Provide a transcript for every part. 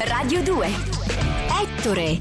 Radio 2. Ettore.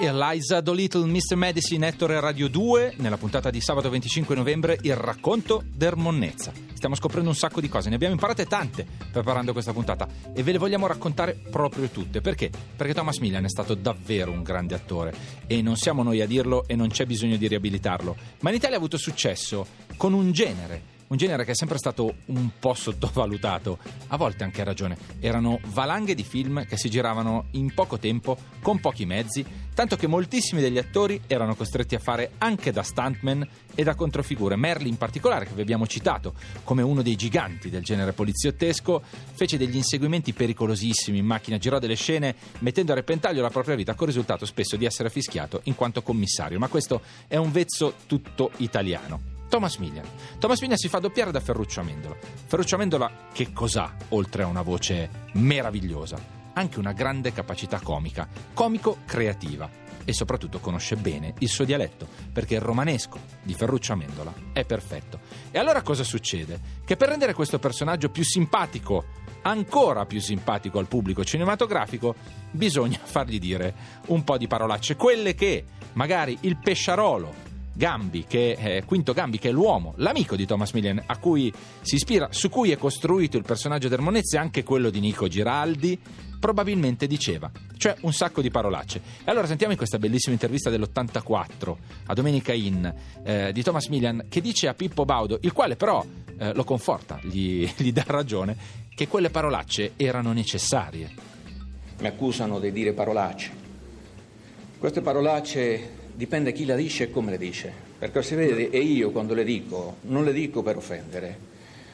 Eliza Dolittle, Mr. Medicine, Ettore Radio 2, nella puntata di sabato 25 novembre, il racconto der monnezza. Stiamo scoprendo un sacco di cose, ne abbiamo imparate tante preparando questa puntata e ve le vogliamo raccontare proprio tutte. Perché? Perché Thomas Millian è stato davvero un grande attore e non siamo noi a dirlo e non c'è bisogno di riabilitarlo, ma in Italia ha avuto successo con un genere un genere che è sempre stato un po' sottovalutato, a volte anche a ragione. Erano valanghe di film che si giravano in poco tempo, con pochi mezzi, tanto che moltissimi degli attori erano costretti a fare anche da stuntman e da controfigure. Merli in particolare, che vi abbiamo citato come uno dei giganti del genere poliziottesco, fece degli inseguimenti pericolosissimi in macchina, girò delle scene mettendo a repentaglio la propria vita, con il risultato spesso di essere fischiato in quanto commissario. Ma questo è un vezzo tutto italiano. Thomas Millian. Thomas Millian si fa doppiare da Ferruccio Amendola. Ferruccio Amendola che cos'ha oltre a una voce meravigliosa? Anche una grande capacità comica, comico-creativa e soprattutto conosce bene il suo dialetto, perché il romanesco di Ferruccio Amendola è perfetto. E allora cosa succede? Che per rendere questo personaggio più simpatico, ancora più simpatico al pubblico cinematografico, bisogna fargli dire un po' di parolacce, quelle che magari il pesciarolo Gambi, che è, Quinto Gambi, che è l'uomo, l'amico di Thomas Millian, a cui si ispira, su cui è costruito il personaggio del Monezzi, anche quello di Nico Giraldi, probabilmente diceva, cioè un sacco di parolacce. E allora sentiamo in questa bellissima intervista dell'84 a Domenica Inn eh, di Thomas Millian che dice a Pippo Baudo, il quale però eh, lo conforta, gli, gli dà ragione, che quelle parolacce erano necessarie. Mi accusano di dire parolacce. Queste parolacce dipende chi la dice e come le dice. Perché si vede, e io quando le dico, non le dico per offendere,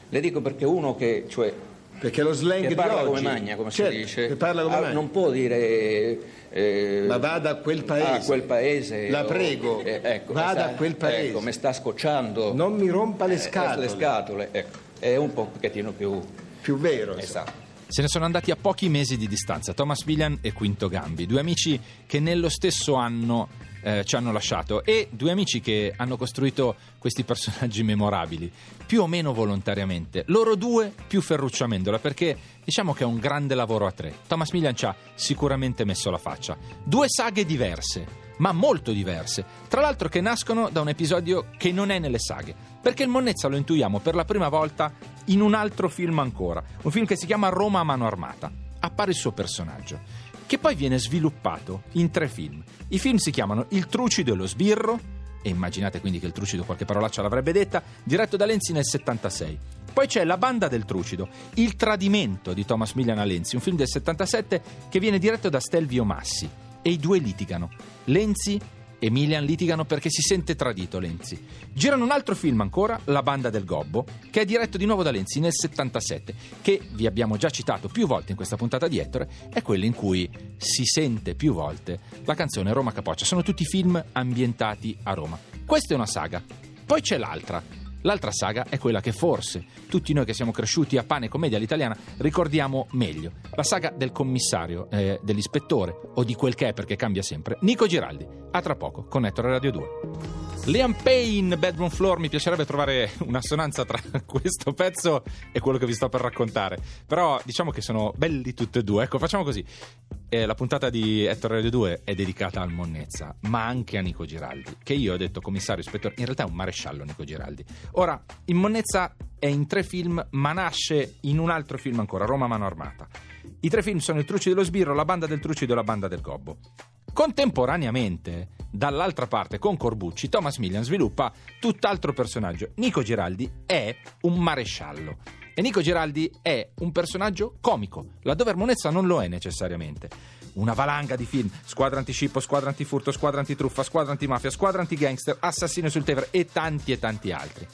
le dico perché uno che, cioè, perché lo slang che parla di come oggi, magna, come certo, si dice, che parla come ah, magna. non può dire eh, Ma vada a quel paese. a quel paese. La o- prego, eh, ecco, vada sta- a quel paese. Ecco, mi sta scocciando. Non mi rompa le eh, scatole. le scatole, ecco. È un po' un pochettino più. Più vero. Esatto. Se ne sono andati a pochi mesi di distanza Thomas Millian e Quinto Gambi, due amici che nello stesso anno eh, ci hanno lasciato e due amici che hanno costruito questi personaggi memorabili, più o meno volontariamente. Loro due più Ferruccio Amendola, perché diciamo che è un grande lavoro a tre. Thomas Millian ci ha sicuramente messo la faccia. Due saghe diverse, ma molto diverse. Tra l'altro che nascono da un episodio che non è nelle saghe, perché il Monnezza lo intuiamo per la prima volta in un altro film ancora, un film che si chiama Roma a mano armata. Appare il suo personaggio, che poi viene sviluppato in tre film. I film si chiamano Il trucido e lo sbirro, e immaginate quindi che il trucido qualche parolaccia l'avrebbe detta, diretto da Lenzi nel 76. Poi c'è La banda del trucido, Il tradimento di Thomas Millian a Lenzi, un film del 77 che viene diretto da Stelvio Massi. E i due litigano. Lenzi e Milian litigano perché si sente tradito Lenzi. Girano un altro film ancora, La banda del gobbo, che è diretto di nuovo da Lenzi nel 77, che vi abbiamo già citato più volte in questa puntata di Ettore, è quello in cui si sente più volte la canzone Roma Capoccia. Sono tutti film ambientati a Roma. Questa è una saga. Poi c'è l'altra, L'altra saga è quella che forse tutti noi che siamo cresciuti a pane e commedia all'italiana ricordiamo meglio. La saga del commissario, eh, dell'ispettore o di quel che è perché cambia sempre. Nico Giraldi. A tra poco con Ettore Radio 2. Liam Payne, Bedroom Floor, mi piacerebbe trovare un'assonanza tra questo pezzo e quello che vi sto per raccontare. Però diciamo che sono belli tutti e due. Ecco, facciamo così. Eh, la puntata di Ettore Radio 2 è dedicata al Monnezza, ma anche a Nico Giraldi, che io ho detto commissario, ispettore, in realtà è un maresciallo Nico Giraldi. Ora, il Monnezza è in tre film, ma nasce in un altro film ancora, Roma Mano Armata. I tre film sono Il Truccido dello Sbirro, La Banda del Truccido e La Banda del Gobbo. Contemporaneamente, dall'altra parte, con Corbucci, Thomas Millian sviluppa tutt'altro personaggio. Nico Giraldi è un maresciallo. E Nico Giraldi è un personaggio comico, laddove Armonezza non lo è necessariamente. Una valanga di film, squadra antiscippo, squadra antifurto, squadra antitruffa, squadra antimafia, squadra antigangster, assassino sul Tevere e tanti e tanti altri.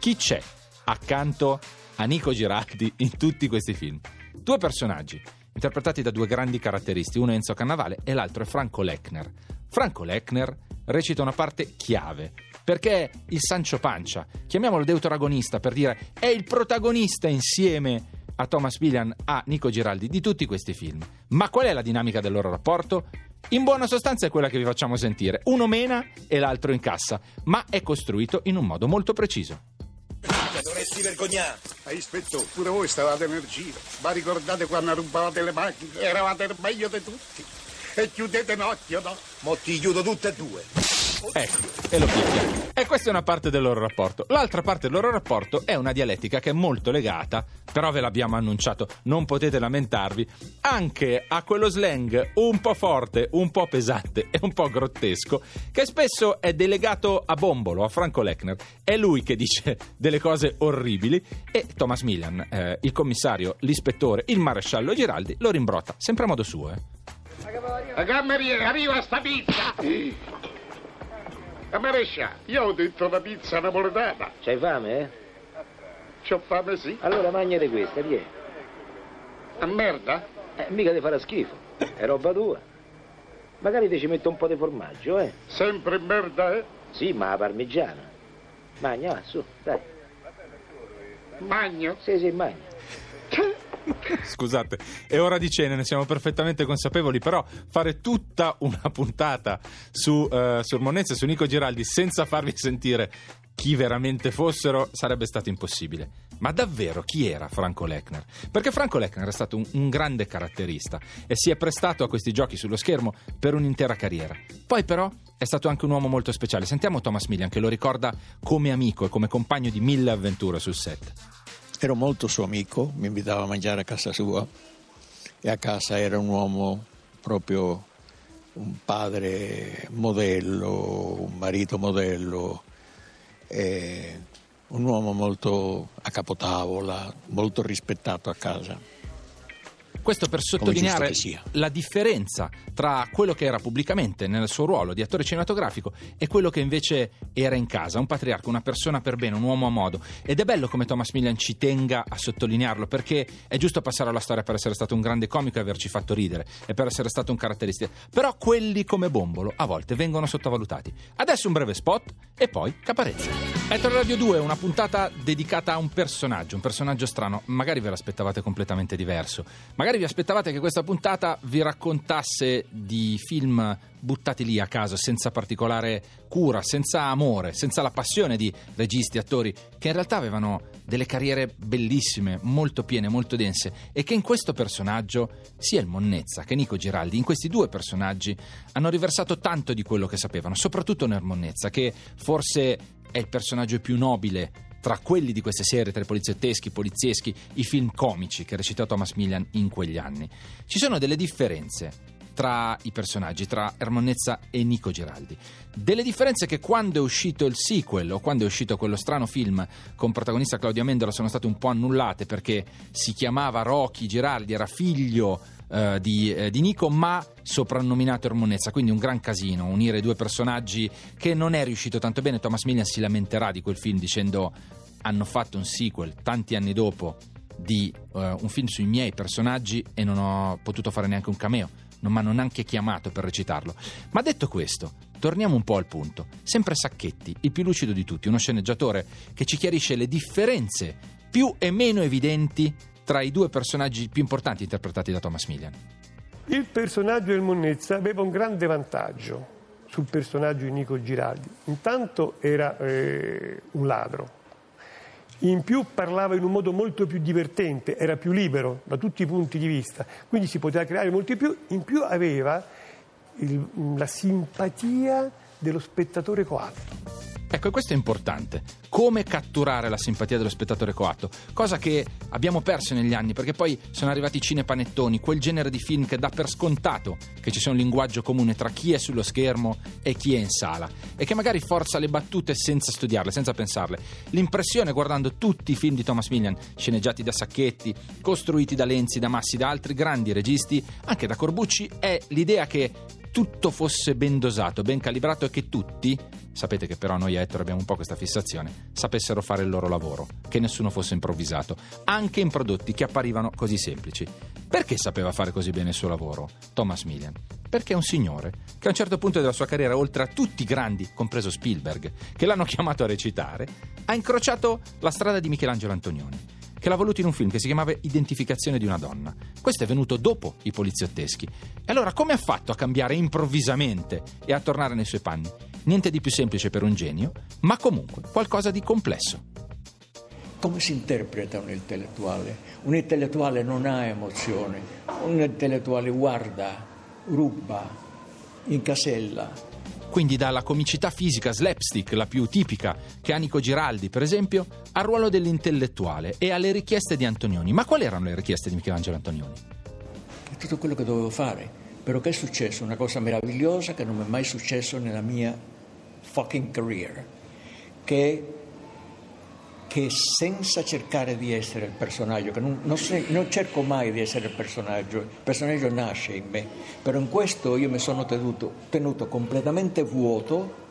Chi c'è accanto a Nico Giraldi in tutti questi film? Due personaggi, interpretati da due grandi caratteristi, uno è Enzo Cannavale e l'altro è Franco Lechner. Franco Lechner recita una parte chiave, perché è il Sancio Pancia, chiamiamolo deuteragonista per dire è il protagonista insieme a Thomas Millian, a Nico Giraldi di tutti questi film. Ma qual è la dinamica del loro rapporto? In buona sostanza è quella che vi facciamo sentire. Uno mena e l'altro incassa, ma è costruito in un modo molto preciso. dovresti vergognare. Ah, Ispettore, pure voi stavate nel giro. Ma ricordate quando rubavate le macchine? Eravate il meglio di tutti. E chiudete un occhio, no? Mo ti chiudo tutte e due. Ecco, e lo picchia. E questa è una parte del loro rapporto. L'altra parte del loro rapporto è una dialettica che è molto legata, però ve l'abbiamo annunciato, non potete lamentarvi, anche a quello slang un po' forte, un po' pesante e un po' grottesco, che spesso è delegato a Bombolo, a Franco Lechner. È lui che dice delle cose orribili e Thomas Millian, eh, il commissario, l'ispettore, il maresciallo Giraldi, lo rimbrotta, sempre a modo suo. Eh. La cameriere, arriva sta pizza! La marescia, io ho detto una pizza napoletana. C'hai fame, eh? C'ho fame sì. Allora mangiate questa, vieni. A merda? Eh, mica ti farà schifo. È roba tua. Magari ti ci metto un po' di formaggio, eh? Sempre merda, eh? Sì, ma la parmigiana. Magna, va, su, dai. Magno. Sì, sì, magna. Scusate, è ora di cena, ne siamo perfettamente consapevoli, però fare tutta una puntata su, eh, su e su Nico Giraldi senza farvi sentire chi veramente fossero sarebbe stato impossibile. Ma davvero chi era Franco Lechner? Perché Franco Lechner è stato un, un grande caratterista e si è prestato a questi giochi sullo schermo per un'intera carriera. Poi però è stato anche un uomo molto speciale. Sentiamo Thomas Millian che lo ricorda come amico e come compagno di mille avventure sul set. Ero molto suo amico, mi invitava a mangiare a casa sua e a casa era un uomo proprio un padre modello, un marito modello, un uomo molto a capotavola, molto rispettato a casa. Questo per sottolineare la differenza tra quello che era pubblicamente nel suo ruolo di attore cinematografico e quello che invece era in casa, un patriarca, una persona per bene, un uomo a modo. Ed è bello come Thomas Millian ci tenga a sottolinearlo perché è giusto passare alla storia per essere stato un grande comico e averci fatto ridere e per essere stato un caratteristico. Però quelli come Bombolo a volte vengono sottovalutati. Adesso un breve spot e poi Caparezza. Ettore Radio 2 è una puntata dedicata a un personaggio, un personaggio strano. Magari ve l'aspettavate completamente diverso. Magari vi aspettavate che questa puntata vi raccontasse di film buttati lì a caso, senza particolare cura, senza amore, senza la passione di registi, attori, che in realtà avevano delle carriere bellissime, molto piene, molto dense, e che in questo personaggio, sia il Monnezza che Nico Giraldi, in questi due personaggi hanno riversato tanto di quello che sapevano, soprattutto nel Monnezza, che forse è il personaggio più nobile tra quelli di queste serie, tra i poliziotteschi, i polizieschi, i film comici che recitò Thomas Millian in quegli anni. Ci sono delle differenze tra i personaggi, tra Ermonnezza e Nico Giraldi. Delle differenze che quando è uscito il sequel o quando è uscito quello strano film con protagonista Claudia Mendola sono state un po' annullate perché si chiamava Rocky Giraldi, era figlio eh, di, eh, di Nico, ma soprannominato Ermonnezza, quindi un gran casino, unire due personaggi che non è riuscito tanto bene. Thomas Millian si lamenterà di quel film dicendo hanno fatto un sequel tanti anni dopo di eh, un film sui miei personaggi e non ho potuto fare neanche un cameo, non mi hanno neanche chiamato per recitarlo. Ma detto questo, torniamo un po' al punto. Sempre Sacchetti, il più lucido di tutti, uno sceneggiatore che ci chiarisce le differenze più e meno evidenti tra i due personaggi più importanti interpretati da Thomas Millian. Il personaggio del Monnezza aveva un grande vantaggio sul personaggio di Nico Giraldi. Intanto era eh, un ladro, in più parlava in un modo molto più divertente, era più libero da tutti i punti di vista, quindi si poteva creare molti più, in più aveva il- la simpatia dello spettatore coatto. Ecco, questo è importante. Come catturare la simpatia dello spettatore coatto? Cosa che abbiamo perso negli anni, perché poi sono arrivati i cinepanettoni, quel genere di film che dà per scontato che ci sia un linguaggio comune tra chi è sullo schermo e chi è in sala, e che magari forza le battute senza studiarle, senza pensarle. L'impressione, guardando tutti i film di Thomas Millian, sceneggiati da Sacchetti, costruiti da Lenzi, da Massi, da altri grandi registi, anche da Corbucci, è l'idea che tutto fosse ben dosato, ben calibrato e che tutti, sapete che però noi a Ettore abbiamo un po' questa fissazione, sapessero fare il loro lavoro, che nessuno fosse improvvisato, anche in prodotti che apparivano così semplici. Perché sapeva fare così bene il suo lavoro, Thomas Millian? Perché è un signore che a un certo punto della sua carriera, oltre a tutti i grandi, compreso Spielberg, che l'hanno chiamato a recitare, ha incrociato la strada di Michelangelo Antonioni che l'ha voluto in un film che si chiamava Identificazione di una donna. Questo è venuto dopo i poliziotteschi. E allora come ha fatto a cambiare improvvisamente e a tornare nei suoi panni? Niente di più semplice per un genio, ma comunque qualcosa di complesso. come si interpreta un intellettuale? Un intellettuale non ha emozione, un intellettuale guarda, ruba, incasella, Quindi dalla comicità fisica slapstick, la più tipica, che ha Nico Giraldi, per esempio, al ruolo dell'intellettuale e alle richieste di Antonioni. Ma quali erano le richieste di Michelangelo Antonioni? tutto quello che dovevo fare. Però che è successo? Una cosa meravigliosa che non mi è mai successo nella mia fucking career, che, che senza cercare di essere il personaggio, che non, non se- non cerco mai di essere il personaggio, il personaggio nasce in me, però in questo io mi sono tenuto, tenuto completamente vuoto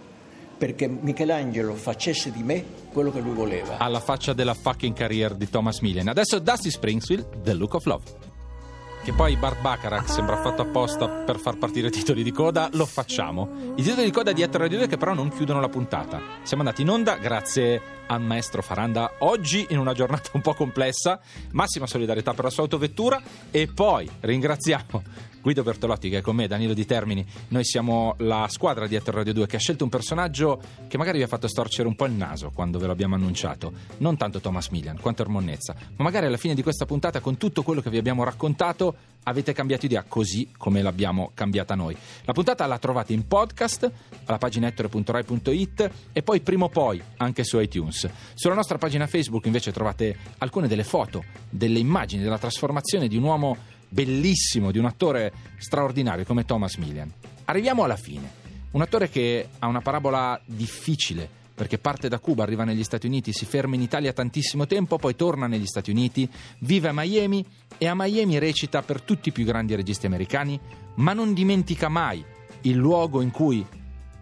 perché Michelangelo facesse di me quello che lui voleva. Alla faccia della fucking career di Thomas Millian. Adesso Dusty Springfield, The Look of Love. Che poi Bart Bacharach sembra fatto apposta per far partire i titoli di coda, lo facciamo. I titoli di coda di Ether Radio 2 che però non chiudono la puntata. Siamo andati in onda grazie al maestro Faranda oggi in una giornata un po' complessa. Massima solidarietà per la sua autovettura e poi ringraziamo Guido Bertolotti che è con me, Danilo Di Termini. Noi siamo la squadra di Ether Radio 2 che ha scelto un personaggio che magari vi ha fatto storcere un po' il naso quando ve l'abbiamo annunciato. Non tanto Thomas Millian quanto Ermonnezza, ma magari alla fine di questa puntata con tutto quello che vi abbiamo raccontato avete cambiato idea così come l'abbiamo cambiata noi. La puntata la trovate in podcast alla pagina ettore.rai.it e poi prima o poi anche su iTunes. Sulla nostra pagina Facebook invece trovate alcune delle foto, delle immagini della trasformazione di un uomo bellissimo, di un attore straordinario come Thomas Millian. Arriviamo alla fine. Un attore che ha una parabola difficile perché parte da Cuba, arriva negli Stati Uniti, si ferma in Italia tantissimo tempo, poi torna negli Stati Uniti, vive a Miami e a Miami recita per tutti i più grandi registi americani, ma non dimentica mai il luogo in cui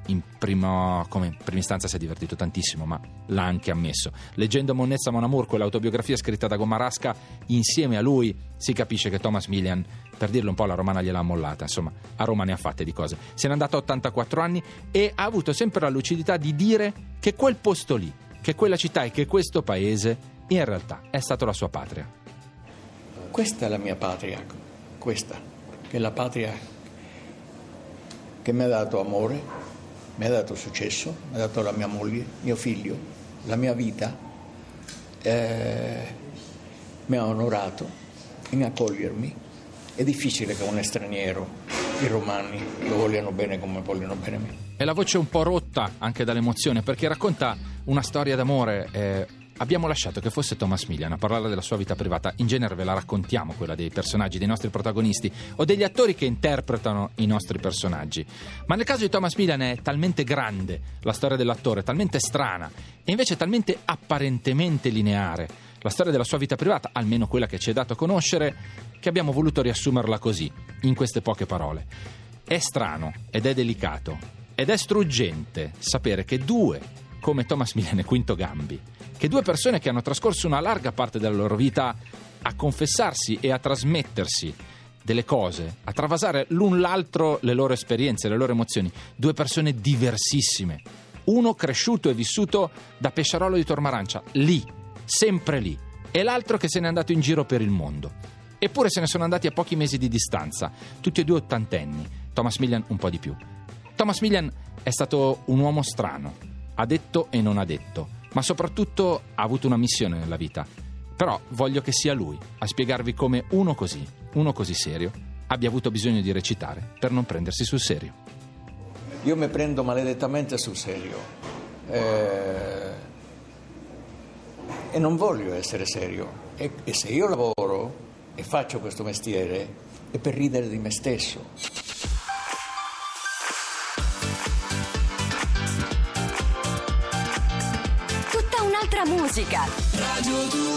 in prima, come prima istanza si è divertito tantissimo, ma l'ha anche ammesso. Leggendo Monnezza Mon Amour, quell'autobiografia scritta da Gomarasca, insieme a lui si capisce che Thomas Millian, per dirlo un po', la romana gliel'ha mollata. Insomma, a Roma ne ha fatte di cose. Se n'è andato a 84 anni e ha avuto sempre la lucidità di dire che quel posto lì, che quella città e che questo paese, in realtà è stato la sua patria. Questa è la mia patria, questa, che è la patria che mi ha dato amore, mi ha dato successo, mi ha dato la mia moglie, mio figlio, la mia vita, eh, mi ha onorato in accogliermi. È difficile che un straniero, i romani, lo vogliano bene come vogliono bene me. E la voce un po' rotta anche dall'emozione perché racconta una storia d'amore. eh, abbiamo lasciato che fosse Thomas Millian a parlare della sua vita privata. In genere ve la raccontiamo, quella dei personaggi, dei nostri protagonisti o degli attori che interpretano i nostri personaggi. Ma nel caso di Thomas Millian è talmente grande la storia dell'attore, talmente strana e invece talmente apparentemente lineare la storia della sua vita privata, almeno quella che ci è dato a conoscere, che abbiamo voluto riassumerla così, in queste poche parole. È strano ed è delicato ed è struggente sapere che due, come Thomas Millian e Quinto Gambi, che due persone che hanno trascorso una larga parte della loro vita a confessarsi e a trasmettersi delle cose, a travasare l'un l'altro le loro esperienze, le loro emozioni, due persone diversissime. Uno cresciuto e vissuto da pesciarolo di Tormarancia, lì, sempre lì, e l'altro che se n'è andato in giro per il mondo. Eppure se ne sono andati a pochi mesi di distanza, tutti e due ottantenni, Thomas Millian un po' di più. Thomas Millian è stato un uomo strano, ha detto e non ha detto, ma soprattutto ha avuto una missione nella vita. Però voglio che sia lui a spiegarvi come uno così, uno così serio, abbia avuto bisogno di recitare per non prendersi sul serio. Io mi prendo maledettamente sul serio eh, e non voglio essere serio. E, e se io lavoro e faccio questo mestiere è per ridere di me stesso. Musica. Radio 2